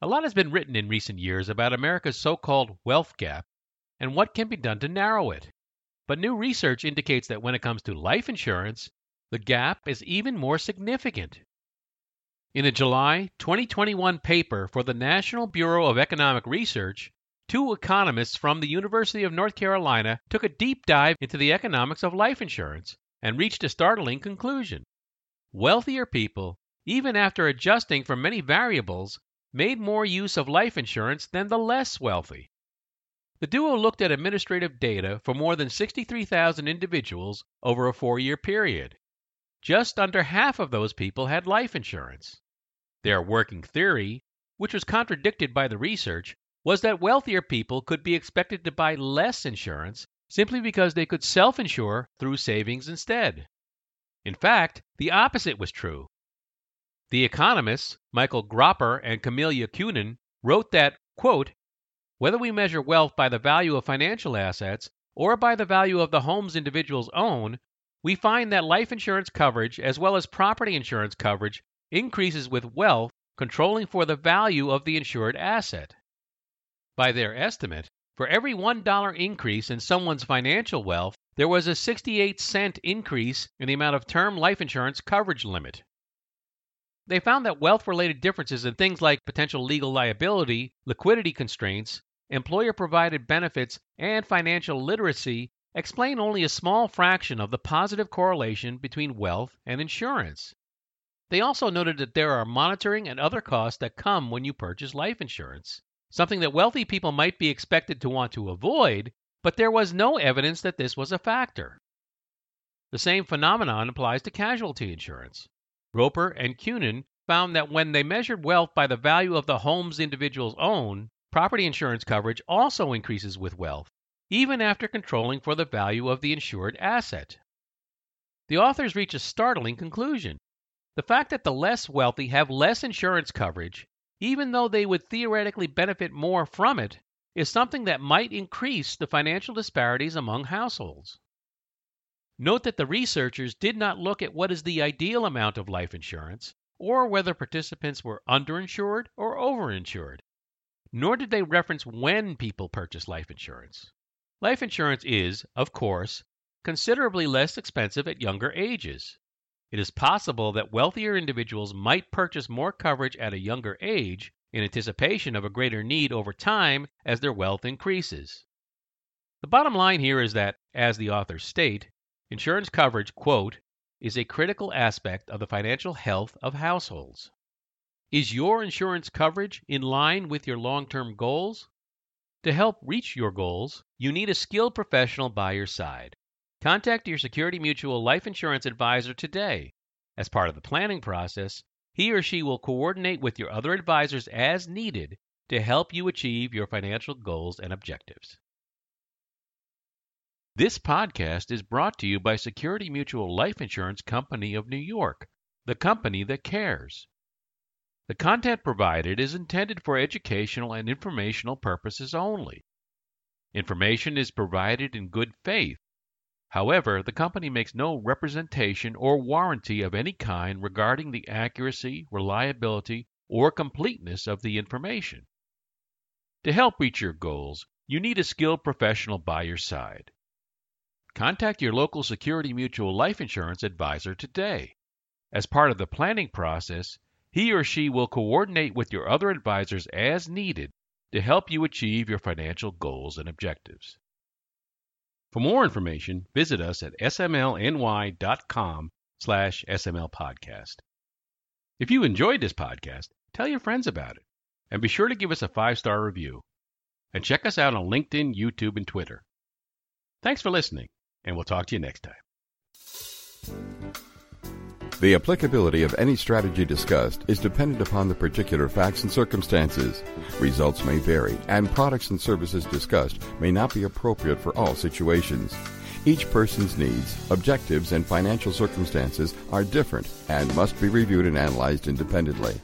A lot has been written in recent years about America's so called wealth gap and what can be done to narrow it. But new research indicates that when it comes to life insurance, the gap is even more significant. In a July 2021 paper for the National Bureau of Economic Research, two economists from the University of North Carolina took a deep dive into the economics of life insurance and reached a startling conclusion. Wealthier people, even after adjusting for many variables, made more use of life insurance than the less wealthy. The duo looked at administrative data for more than 63,000 individuals over a four year period. Just under half of those people had life insurance. Their working theory, which was contradicted by the research, was that wealthier people could be expected to buy less insurance simply because they could self insure through savings instead. In fact, the opposite was true. The economists, Michael Gropper and Camelia Kuhnen, wrote that, quote, whether we measure wealth by the value of financial assets or by the value of the homes individuals own, we find that life insurance coverage as well as property insurance coverage increases with wealth controlling for the value of the insured asset. By their estimate, for every $1 increase in someone's financial wealth, there was a 68 cent increase in the amount of term life insurance coverage limit. They found that wealth related differences in things like potential legal liability, liquidity constraints, employer provided benefits, and financial literacy explain only a small fraction of the positive correlation between wealth and insurance. They also noted that there are monitoring and other costs that come when you purchase life insurance something that wealthy people might be expected to want to avoid, but there was no evidence that this was a factor. The same phenomenon applies to casualty insurance. Gropper and Kuhnen found that when they measured wealth by the value of the homes individuals own, property insurance coverage also increases with wealth, even after controlling for the value of the insured asset. The authors reach a startling conclusion. The fact that the less wealthy have less insurance coverage even though they would theoretically benefit more from it, is something that might increase the financial disparities among households. Note that the researchers did not look at what is the ideal amount of life insurance or whether participants were underinsured or overinsured. Nor did they reference when people purchase life insurance. Life insurance is, of course, considerably less expensive at younger ages. It is possible that wealthier individuals might purchase more coverage at a younger age in anticipation of a greater need over time as their wealth increases. The bottom line here is that, as the authors state, insurance coverage, quote, is a critical aspect of the financial health of households. Is your insurance coverage in line with your long term goals? To help reach your goals, you need a skilled professional by your side. Contact your Security Mutual life insurance advisor today. As part of the planning process, he or she will coordinate with your other advisors as needed to help you achieve your financial goals and objectives. This podcast is brought to you by Security Mutual Life Insurance Company of New York, the company that cares. The content provided is intended for educational and informational purposes only. Information is provided in good faith However, the company makes no representation or warranty of any kind regarding the accuracy, reliability, or completeness of the information. To help reach your goals, you need a skilled professional by your side. Contact your local Security Mutual life insurance advisor today. As part of the planning process, he or she will coordinate with your other advisors as needed to help you achieve your financial goals and objectives. For more information, visit us at smlny.com slash smlpodcast. If you enjoyed this podcast, tell your friends about it. And be sure to give us a five-star review. And check us out on LinkedIn, YouTube, and Twitter. Thanks for listening, and we'll talk to you next time. The applicability of any strategy discussed is dependent upon the particular facts and circumstances. Results may vary, and products and services discussed may not be appropriate for all situations. Each person's needs, objectives, and financial circumstances are different and must be reviewed and analyzed independently.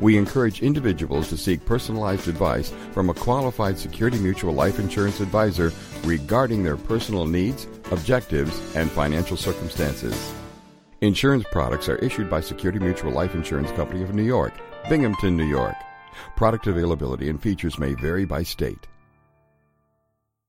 We encourage individuals to seek personalized advice from a qualified Security Mutual life insurance advisor regarding their personal needs, objectives, and financial circumstances. Insurance products are issued by Security Mutual Life Insurance Company of New York, Binghamton, New York. Product availability and features may vary by state.